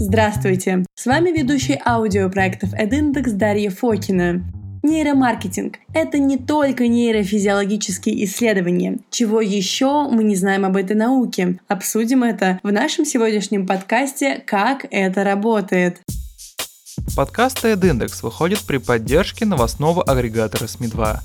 Здравствуйте! С вами ведущий аудиопроектов EdIndex Дарья Фокина. Нейромаркетинг – это не только нейрофизиологические исследования. Чего еще мы не знаем об этой науке? Обсудим это в нашем сегодняшнем подкасте «Как это работает». Подкаст EdIndex выходит при поддержке новостного агрегатора СМИ-2.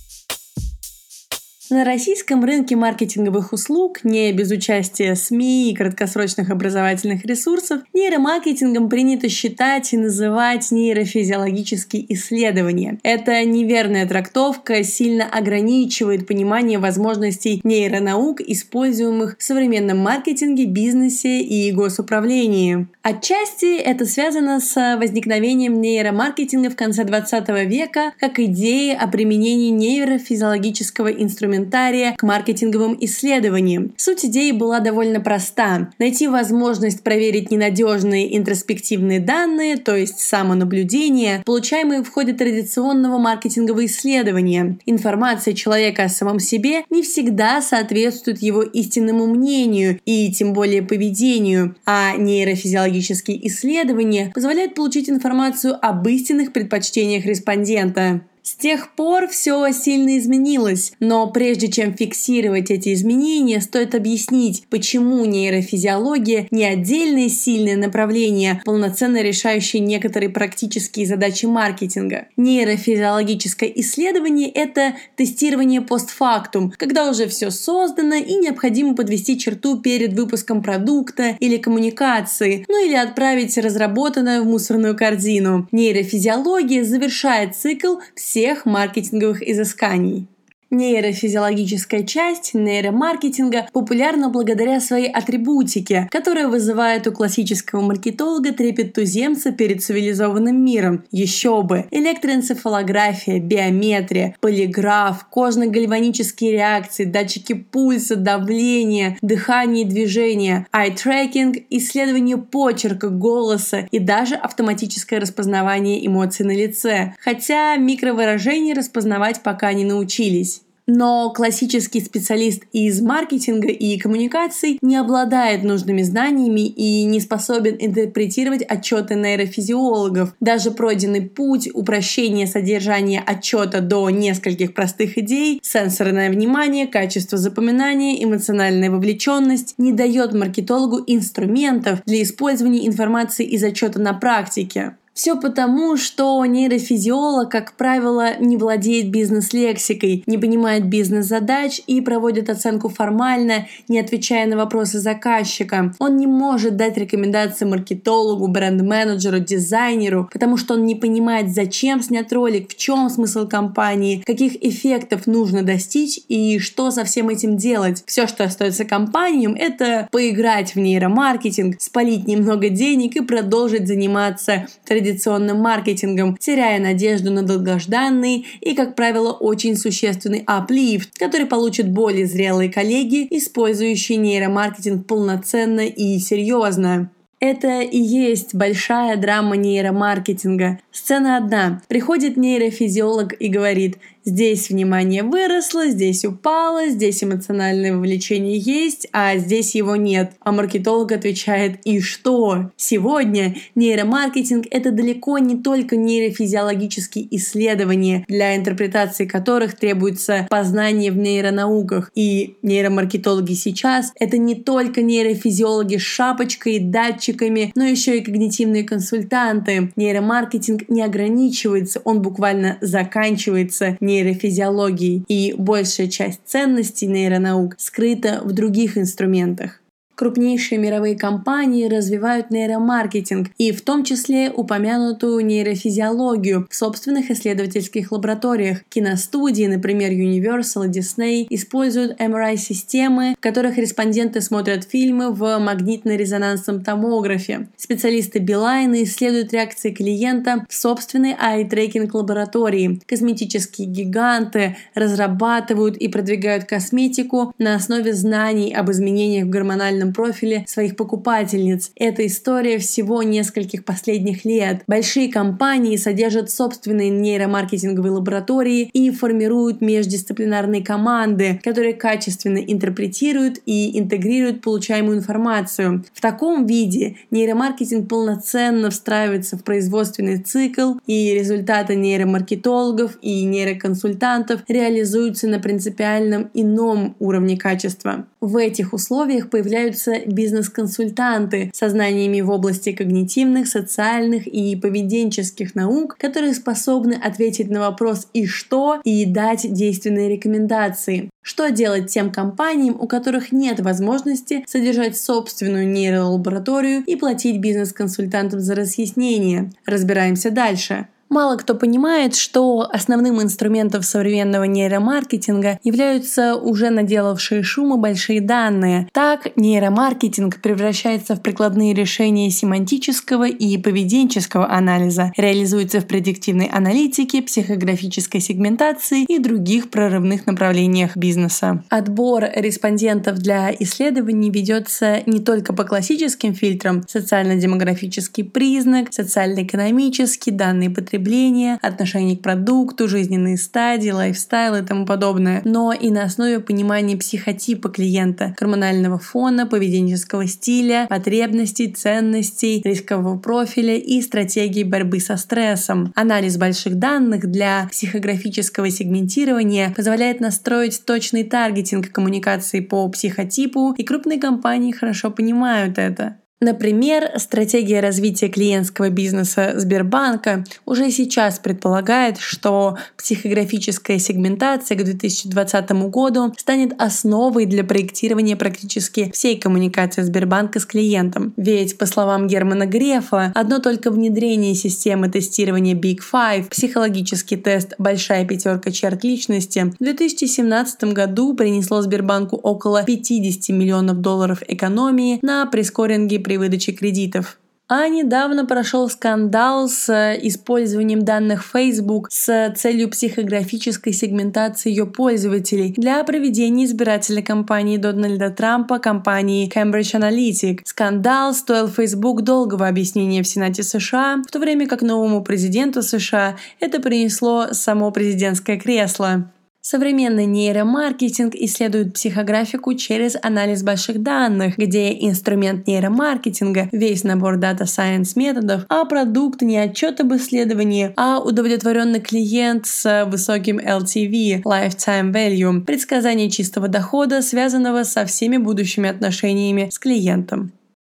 На российском рынке маркетинговых услуг, не без участия СМИ и краткосрочных образовательных ресурсов, нейромаркетингом принято считать и называть нейрофизиологические исследования. Эта неверная трактовка сильно ограничивает понимание возможностей нейронаук, используемых в современном маркетинге, бизнесе и госуправлении. Отчасти это связано с возникновением нейромаркетинга в конце 20 века как идеи о применении нейрофизиологического инструмента комментария к маркетинговым исследованиям. Суть идеи была довольно проста. Найти возможность проверить ненадежные интроспективные данные, то есть самонаблюдение, получаемые в ходе традиционного маркетингового исследования. Информация человека о самом себе не всегда соответствует его истинному мнению и тем более поведению, а нейрофизиологические исследования позволяют получить информацию об истинных предпочтениях респондента. С тех пор все сильно изменилось, но прежде чем фиксировать эти изменения, стоит объяснить, почему нейрофизиология не отдельное сильное направление, полноценно решающее некоторые практические задачи маркетинга. Нейрофизиологическое исследование – это тестирование постфактум, когда уже все создано и необходимо подвести черту перед выпуском продукта или коммуникации, ну или отправить разработанное в мусорную корзину. Нейрофизиология завершает цикл всех всех маркетинговых изысканий. Нейрофизиологическая часть нейромаркетинга популярна благодаря своей атрибутике, которая вызывает у классического маркетолога трепет туземца перед цивилизованным миром. Еще бы! Электроэнцефалография, биометрия, полиграф, кожно-гальванические реакции, датчики пульса, давления, дыхания и движения, eye-tracking, исследование почерка, голоса и даже автоматическое распознавание эмоций на лице. Хотя микровыражения распознавать пока не научились. Но классический специалист из маркетинга и коммуникаций не обладает нужными знаниями и не способен интерпретировать отчеты нейрофизиологов. Даже пройденный путь упрощения содержания отчета до нескольких простых идей, сенсорное внимание, качество запоминания, эмоциональная вовлеченность не дает маркетологу инструментов для использования информации из отчета на практике. Все потому, что нейрофизиолог, как правило, не владеет бизнес-лексикой, не понимает бизнес-задач и проводит оценку формально, не отвечая на вопросы заказчика. Он не может дать рекомендации маркетологу, бренд-менеджеру, дизайнеру, потому что он не понимает, зачем снять ролик, в чем смысл компании, каких эффектов нужно достичь и что со всем этим делать. Все, что остается компаниям, это поиграть в нейромаркетинг, спалить немного денег и продолжить заниматься традиционным традиционным маркетингом, теряя надежду на долгожданный и, как правило, очень существенный аплифт, который получат более зрелые коллеги, использующие нейромаркетинг полноценно и серьезно. Это и есть большая драма нейромаркетинга. Сцена одна. Приходит нейрофизиолог и говорит, Здесь внимание выросло, здесь упало, здесь эмоциональное вовлечение есть, а здесь его нет. А маркетолог отвечает, и что? Сегодня нейромаркетинг — это далеко не только нейрофизиологические исследования, для интерпретации которых требуется познание в нейронауках. И нейромаркетологи сейчас — это не только нейрофизиологи с шапочкой, датчиками, но еще и когнитивные консультанты. Нейромаркетинг не ограничивается, он буквально заканчивается нейрофизиологией, и большая часть ценностей нейронаук скрыта в других инструментах. Крупнейшие мировые компании развивают нейромаркетинг и в том числе упомянутую нейрофизиологию в собственных исследовательских лабораториях. Киностудии, например, Universal и Disney, используют MRI-системы, в которых респонденты смотрят фильмы в магнитно-резонансном томографе. Специалисты Билайна исследуют реакции клиента в собственной ай-трекинг лаборатории. Косметические гиганты разрабатывают и продвигают косметику на основе знаний об изменениях в гормональном эмоциональном профиле своих покупательниц. Это история всего нескольких последних лет. Большие компании содержат собственные нейромаркетинговые лаборатории и формируют междисциплинарные команды, которые качественно интерпретируют и интегрируют получаемую информацию. В таком виде нейромаркетинг полноценно встраивается в производственный цикл, и результаты нейромаркетологов и нейроконсультантов реализуются на принципиальном ином уровне качества. В этих условиях появляются бизнес-консультанты со знаниями в области когнитивных, социальных и поведенческих наук, которые способны ответить на вопрос «и что?» и дать действенные рекомендации. Что делать тем компаниям, у которых нет возможности содержать собственную нейролабораторию и платить бизнес-консультантам за разъяснение? Разбираемся дальше. Мало кто понимает, что основным инструментом современного нейромаркетинга являются уже наделавшие шума большие данные. Так, нейромаркетинг превращается в прикладные решения семантического и поведенческого анализа, реализуется в предиктивной аналитике, психографической сегментации и других прорывных направлениях бизнеса. Отбор респондентов для исследований ведется не только по классическим фильтрам социально-демографический признак, социально-экономический, данные потребления, потребления, отношение к продукту, жизненные стадии, lifestyle и тому подобное, но и на основе понимания психотипа клиента, гормонального фона, поведенческого стиля, потребностей, ценностей, рискового профиля и стратегии борьбы со стрессом. Анализ больших данных для психографического сегментирования позволяет настроить точный таргетинг коммуникации по психотипу, и крупные компании хорошо понимают это. Например, стратегия развития клиентского бизнеса Сбербанка уже сейчас предполагает, что психографическая сегментация к 2020 году станет основой для проектирования практически всей коммуникации Сбербанка с клиентом. Ведь, по словам Германа Грефа, одно только внедрение системы тестирования Big Five, психологический тест «Большая пятерка черт личности» в 2017 году принесло Сбербанку около 50 миллионов долларов экономии на прескоринге при при выдаче кредитов. А недавно прошел скандал с э, использованием данных Facebook с целью психографической сегментации ее пользователей для проведения избирательной кампании Дональда Трампа компании Cambridge Analytic. Скандал стоил Facebook долгого объяснения в Сенате США, в то время как новому президенту США это принесло само президентское кресло. Современный нейромаркетинг исследует психографику через анализ больших данных, где инструмент нейромаркетинга – весь набор Data Science методов, а продукт не отчет об исследовании, а удовлетворенный клиент с высоким LTV – Lifetime Value – предсказание чистого дохода, связанного со всеми будущими отношениями с клиентом.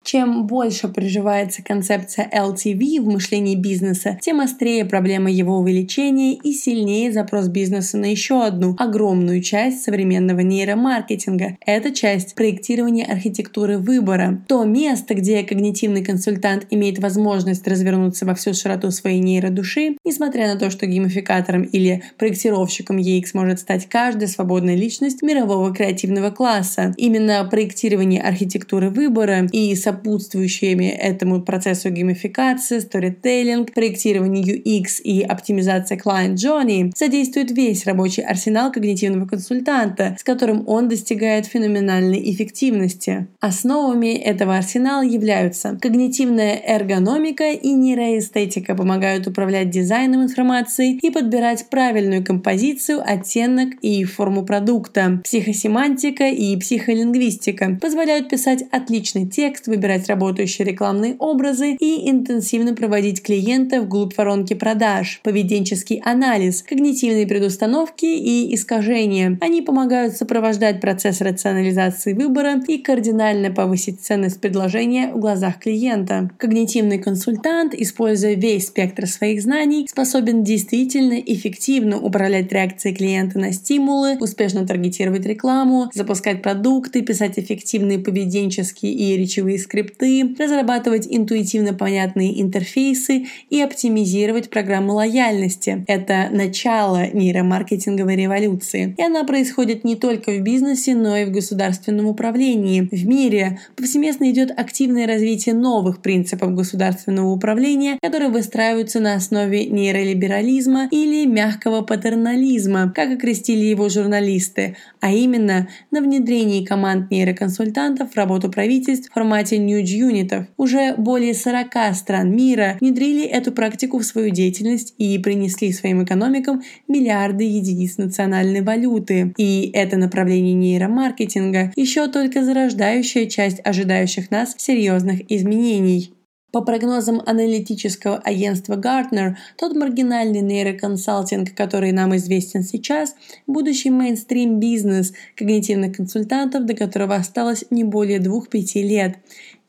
Чем больше приживается концепция LTV в мышлении бизнеса, тем острее проблема его увеличения и сильнее запрос бизнеса на еще одну огромную часть современного нейромаркетинга. Это часть проектирования архитектуры выбора. То место, где когнитивный консультант имеет возможность развернуться во всю широту своей нейродуши, несмотря на то, что геймификатором или проектировщиком EX может стать каждая свободная личность мирового креативного класса. Именно проектирование архитектуры выбора и сопутствующими этому процессу геймификации, сторителлинг, проектирование UX и оптимизация Client Journey задействует весь рабочий арсенал когнитивного консультанта, с которым он достигает феноменальной эффективности. Основами этого арсенала являются когнитивная эргономика и нейроэстетика помогают управлять дизайном информации и подбирать правильную композицию, оттенок и форму продукта. Психосемантика и психолингвистика позволяют писать отличный текст, выбирать выбирать работающие рекламные образы и интенсивно проводить клиента вглубь воронки продаж, поведенческий анализ, когнитивные предустановки и искажения. Они помогают сопровождать процесс рационализации выбора и кардинально повысить ценность предложения в глазах клиента. Когнитивный консультант, используя весь спектр своих знаний, способен действительно эффективно управлять реакцией клиента на стимулы, успешно таргетировать рекламу, запускать продукты, писать эффективные поведенческие и речевые скрипты, скрипты, разрабатывать интуитивно понятные интерфейсы и оптимизировать программы лояльности. Это начало нейромаркетинговой революции. И она происходит не только в бизнесе, но и в государственном управлении. В мире повсеместно идет активное развитие новых принципов государственного управления, которые выстраиваются на основе нейролиберализма или мягкого патернализма, как окрестили его журналисты, а именно на внедрении команд нейроконсультантов в работу правительств в формате ньюдж-юнитов. Уже более 40 стран мира внедрили эту практику в свою деятельность и принесли своим экономикам миллиарды единиц национальной валюты. И это направление нейромаркетинга еще только зарождающая часть ожидающих нас серьезных изменений. По прогнозам аналитического агентства Gartner, тот маргинальный нейроконсалтинг, который нам известен сейчас, будущий мейнстрим бизнес когнитивных консультантов, до которого осталось не более 2-5 лет.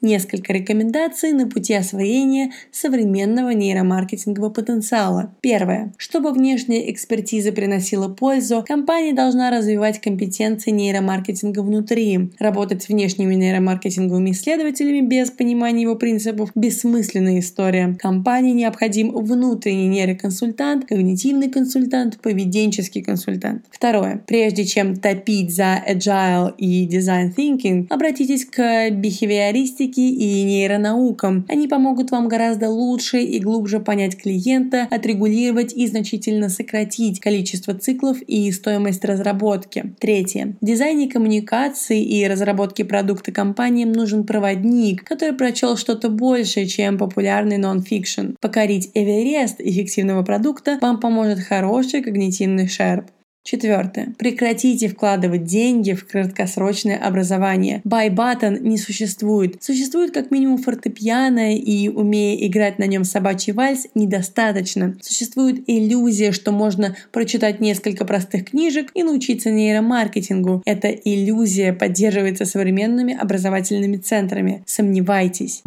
Несколько рекомендаций на пути освоения современного нейромаркетингового потенциала. Первое. Чтобы внешняя экспертиза приносила пользу, компания должна развивать компетенции нейромаркетинга внутри. Работать с внешними нейромаркетинговыми исследователями без понимания его принципов – бессмысленная история. Компании необходим внутренний нейроконсультант, когнитивный консультант, поведенческий консультант. Второе. Прежде чем топить за agile и design thinking, обратитесь к бихевиористике статистике и нейронаукам. Они помогут вам гораздо лучше и глубже понять клиента, отрегулировать и значительно сократить количество циклов и стоимость разработки. Третье. В дизайне коммуникации и разработке продукта компаниям нужен проводник, который прочел что-то большее, чем популярный нон-фикшн. Покорить Эверест эффективного продукта вам поможет хороший когнитивный шерп. Четвертое. Прекратите вкладывать деньги в краткосрочное образование. Button не существует. Существует как минимум фортепиано, и умея играть на нем собачий вальс, недостаточно. Существует иллюзия, что можно прочитать несколько простых книжек и научиться нейромаркетингу. Эта иллюзия поддерживается современными образовательными центрами. Сомневайтесь.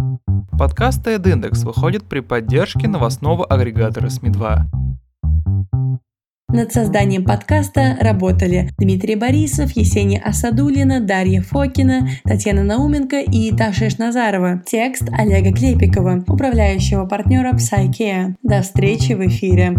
Подкаст TED выходит при поддержке новостного агрегатора СМИ-2. Над созданием подкаста работали Дмитрий Борисов, Есения Асадулина, Дарья Фокина, Татьяна Науменко и Таша Назарова. Текст Олега Клепикова, управляющего партнера Psykea. До встречи в эфире.